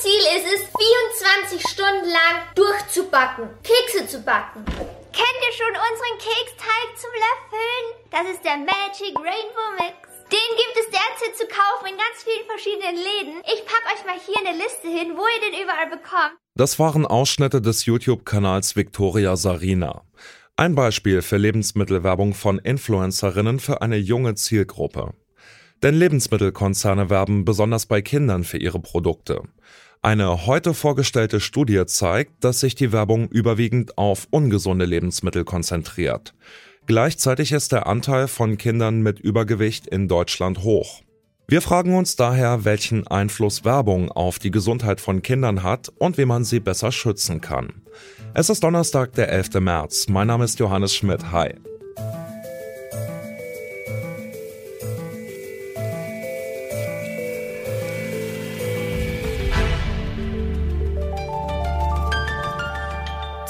Ziel ist es, 24 Stunden lang durchzubacken, Kekse zu backen. Kennt ihr schon unseren Keksteig zum Löffeln? Das ist der Magic Rainbow Mix. Den gibt es derzeit zu kaufen in ganz vielen verschiedenen Läden. Ich packe euch mal hier eine Liste hin, wo ihr den überall bekommt. Das waren Ausschnitte des YouTube-Kanals Victoria Sarina. Ein Beispiel für Lebensmittelwerbung von Influencerinnen für eine junge Zielgruppe. Denn Lebensmittelkonzerne werben besonders bei Kindern für ihre Produkte. Eine heute vorgestellte Studie zeigt, dass sich die Werbung überwiegend auf ungesunde Lebensmittel konzentriert. Gleichzeitig ist der Anteil von Kindern mit Übergewicht in Deutschland hoch. Wir fragen uns daher, welchen Einfluss Werbung auf die Gesundheit von Kindern hat und wie man sie besser schützen kann. Es ist Donnerstag, der 11. März. Mein Name ist Johannes Schmidt. Hi.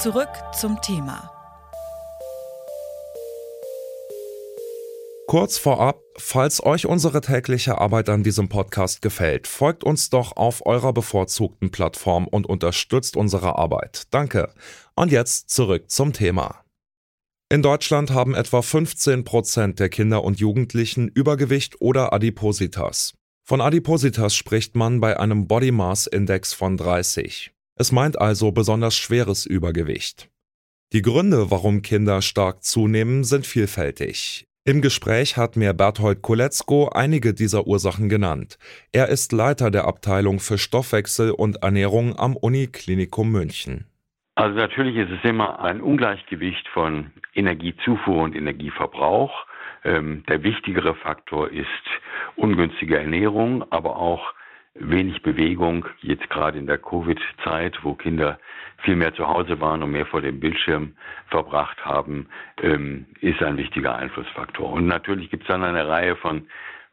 Zurück zum Thema. Kurz vorab, falls euch unsere tägliche Arbeit an diesem Podcast gefällt, folgt uns doch auf eurer bevorzugten Plattform und unterstützt unsere Arbeit. Danke. Und jetzt zurück zum Thema. In Deutschland haben etwa 15 Prozent der Kinder und Jugendlichen Übergewicht oder Adipositas. Von Adipositas spricht man bei einem Body Mass Index von 30. Es meint also besonders schweres Übergewicht. Die Gründe, warum Kinder stark zunehmen, sind vielfältig. Im Gespräch hat mir Berthold Koletzko einige dieser Ursachen genannt. Er ist Leiter der Abteilung für Stoffwechsel und Ernährung am Uniklinikum München. Also natürlich ist es immer ein Ungleichgewicht von Energiezufuhr und Energieverbrauch. Ähm, der wichtigere Faktor ist ungünstige Ernährung, aber auch wenig Bewegung, jetzt gerade in der Covid-Zeit, wo Kinder viel mehr zu Hause waren und mehr vor dem Bildschirm verbracht haben, ähm, ist ein wichtiger Einflussfaktor. Und natürlich gibt es dann eine Reihe von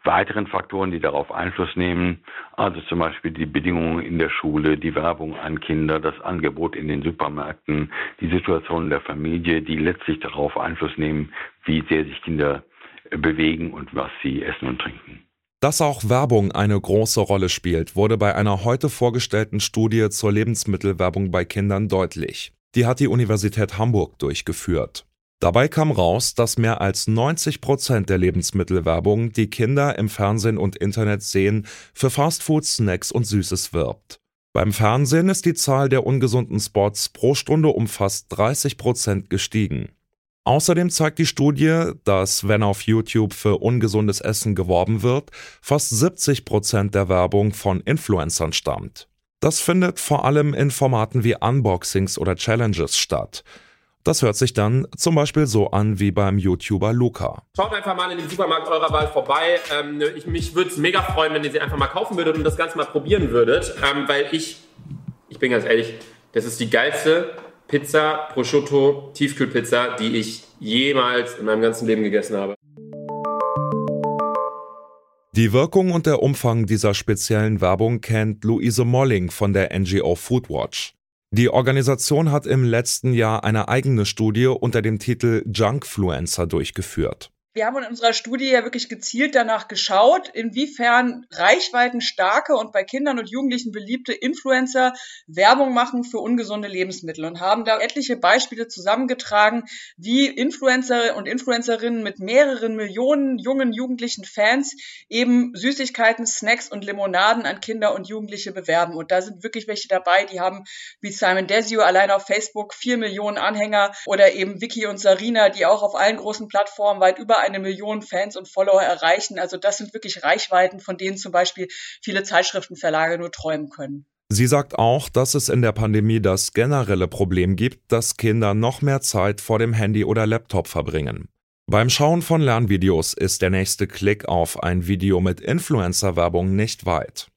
weiteren Faktoren, die darauf Einfluss nehmen. Also zum Beispiel die Bedingungen in der Schule, die Werbung an Kinder, das Angebot in den Supermärkten, die Situation der Familie, die letztlich darauf Einfluss nehmen, wie sehr sich Kinder bewegen und was sie essen und trinken. Dass auch Werbung eine große Rolle spielt, wurde bei einer heute vorgestellten Studie zur Lebensmittelwerbung bei Kindern deutlich. Die hat die Universität Hamburg durchgeführt. Dabei kam raus, dass mehr als 90 Prozent der Lebensmittelwerbung, die Kinder im Fernsehen und Internet sehen, für Fastfood, Snacks und Süßes wirbt. Beim Fernsehen ist die Zahl der ungesunden Spots pro Stunde um fast 30 Prozent gestiegen. Außerdem zeigt die Studie, dass wenn auf YouTube für ungesundes Essen geworben wird, fast 70 Prozent der Werbung von Influencern stammt. Das findet vor allem in Formaten wie Unboxings oder Challenges statt. Das hört sich dann zum Beispiel so an wie beim YouTuber Luca. Schaut einfach mal in den Supermarkt eurer Wahl vorbei. Ähm, ich, mich würde es mega freuen, wenn ihr sie einfach mal kaufen würdet und das Ganze mal probieren würdet, ähm, weil ich, ich bin ganz ehrlich, das ist die geilste Pizza Prosciutto Tiefkühlpizza, die ich jemals in meinem ganzen Leben gegessen habe. Die Wirkung und der Umfang dieser speziellen Werbung kennt Luise Molling von der NGO Foodwatch. Die Organisation hat im letzten Jahr eine eigene Studie unter dem Titel Junkfluencer durchgeführt. Wir haben in unserer Studie ja wirklich gezielt danach geschaut, inwiefern reichweitenstarke und bei Kindern und Jugendlichen beliebte Influencer Werbung machen für ungesunde Lebensmittel und haben da etliche Beispiele zusammengetragen, wie Influencer und Influencerinnen mit mehreren Millionen jungen jugendlichen Fans eben Süßigkeiten, Snacks und Limonaden an Kinder und Jugendliche bewerben. Und da sind wirklich welche dabei, die haben wie Simon Desio allein auf Facebook vier Millionen Anhänger oder eben Vicky und Sarina, die auch auf allen großen Plattformen weit über eine Million Fans und Follower erreichen. Also das sind wirklich Reichweiten, von denen zum Beispiel viele Zeitschriftenverlage nur träumen können. Sie sagt auch, dass es in der Pandemie das generelle Problem gibt, dass Kinder noch mehr Zeit vor dem Handy oder Laptop verbringen. Beim Schauen von Lernvideos ist der nächste Klick auf ein Video mit Influencer-Werbung nicht weit.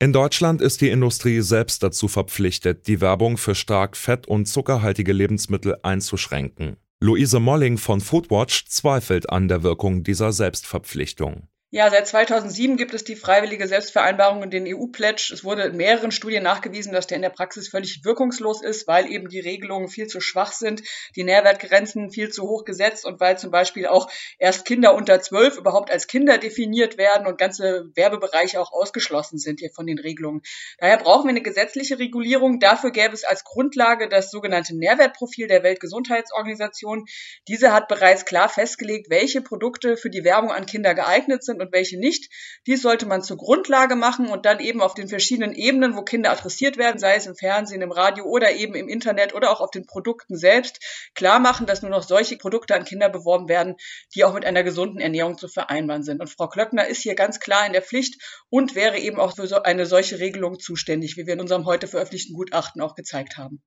In Deutschland ist die Industrie selbst dazu verpflichtet, die Werbung für stark fett- und zuckerhaltige Lebensmittel einzuschränken. Luise Molling von Foodwatch zweifelt an der Wirkung dieser Selbstverpflichtung. Ja, seit 2007 gibt es die freiwillige Selbstvereinbarung und den EU-Pledge. Es wurde in mehreren Studien nachgewiesen, dass der in der Praxis völlig wirkungslos ist, weil eben die Regelungen viel zu schwach sind, die Nährwertgrenzen viel zu hoch gesetzt und weil zum Beispiel auch erst Kinder unter zwölf überhaupt als Kinder definiert werden und ganze Werbebereiche auch ausgeschlossen sind hier von den Regelungen. Daher brauchen wir eine gesetzliche Regulierung. Dafür gäbe es als Grundlage das sogenannte Nährwertprofil der Weltgesundheitsorganisation. Diese hat bereits klar festgelegt, welche Produkte für die Werbung an Kinder geeignet sind und welche nicht. Dies sollte man zur Grundlage machen und dann eben auf den verschiedenen Ebenen, wo Kinder adressiert werden, sei es im Fernsehen, im Radio oder eben im Internet oder auch auf den Produkten selbst, klar machen, dass nur noch solche Produkte an Kinder beworben werden, die auch mit einer gesunden Ernährung zu vereinbaren sind. Und Frau Klöckner ist hier ganz klar in der Pflicht und wäre eben auch für so eine solche Regelung zuständig, wie wir in unserem heute veröffentlichten Gutachten auch gezeigt haben.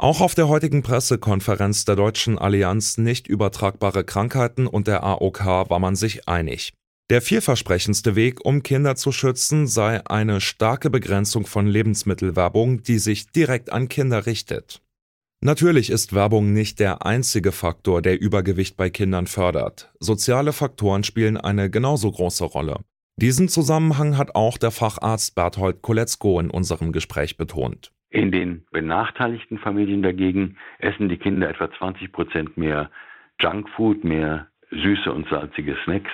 Auch auf der heutigen Pressekonferenz der Deutschen Allianz nicht übertragbare Krankheiten und der AOK war man sich einig. Der vielversprechendste Weg, um Kinder zu schützen, sei eine starke Begrenzung von Lebensmittelwerbung, die sich direkt an Kinder richtet. Natürlich ist Werbung nicht der einzige Faktor, der Übergewicht bei Kindern fördert. Soziale Faktoren spielen eine genauso große Rolle. Diesen Zusammenhang hat auch der Facharzt Berthold Koletzko in unserem Gespräch betont. In den benachteiligten Familien dagegen essen die Kinder etwa 20 Prozent mehr Junkfood, mehr süße und salzige Snacks,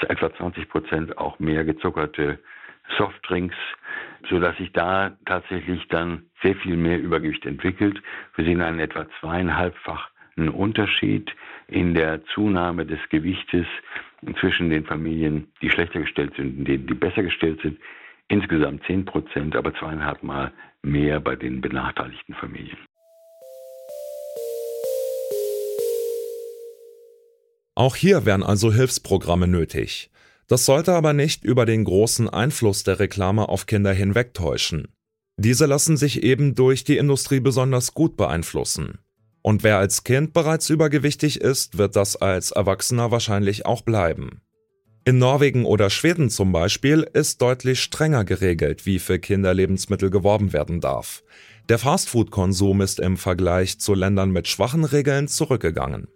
zu etwa 20 Prozent auch mehr gezuckerte Softdrinks, so dass sich da tatsächlich dann sehr viel mehr Übergewicht entwickelt. Wir sehen einen etwa zweieinhalbfachen Unterschied in der Zunahme des Gewichtes zwischen den Familien, die schlechter gestellt sind und denen, die besser gestellt sind. Insgesamt 10 Prozent, aber zweieinhalb Mal mehr bei den benachteiligten Familien. Auch hier wären also Hilfsprogramme nötig. Das sollte aber nicht über den großen Einfluss der Reklame auf Kinder hinwegtäuschen. Diese lassen sich eben durch die Industrie besonders gut beeinflussen. Und wer als Kind bereits übergewichtig ist, wird das als Erwachsener wahrscheinlich auch bleiben. In Norwegen oder Schweden zum Beispiel ist deutlich strenger geregelt, wie für Kinder Lebensmittel geworben werden darf. Der Fastfood-Konsum ist im Vergleich zu Ländern mit schwachen Regeln zurückgegangen.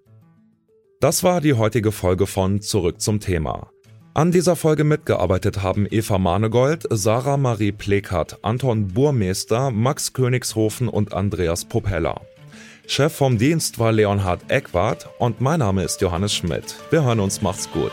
Das war die heutige Folge von Zurück zum Thema. An dieser Folge mitgearbeitet haben Eva Manegold, Sarah Marie Plekert, Anton Burmeister, Max Königshofen und Andreas Propeller. Chef vom Dienst war Leonhard Eckwart und mein Name ist Johannes Schmidt. Wir hören uns, macht's gut.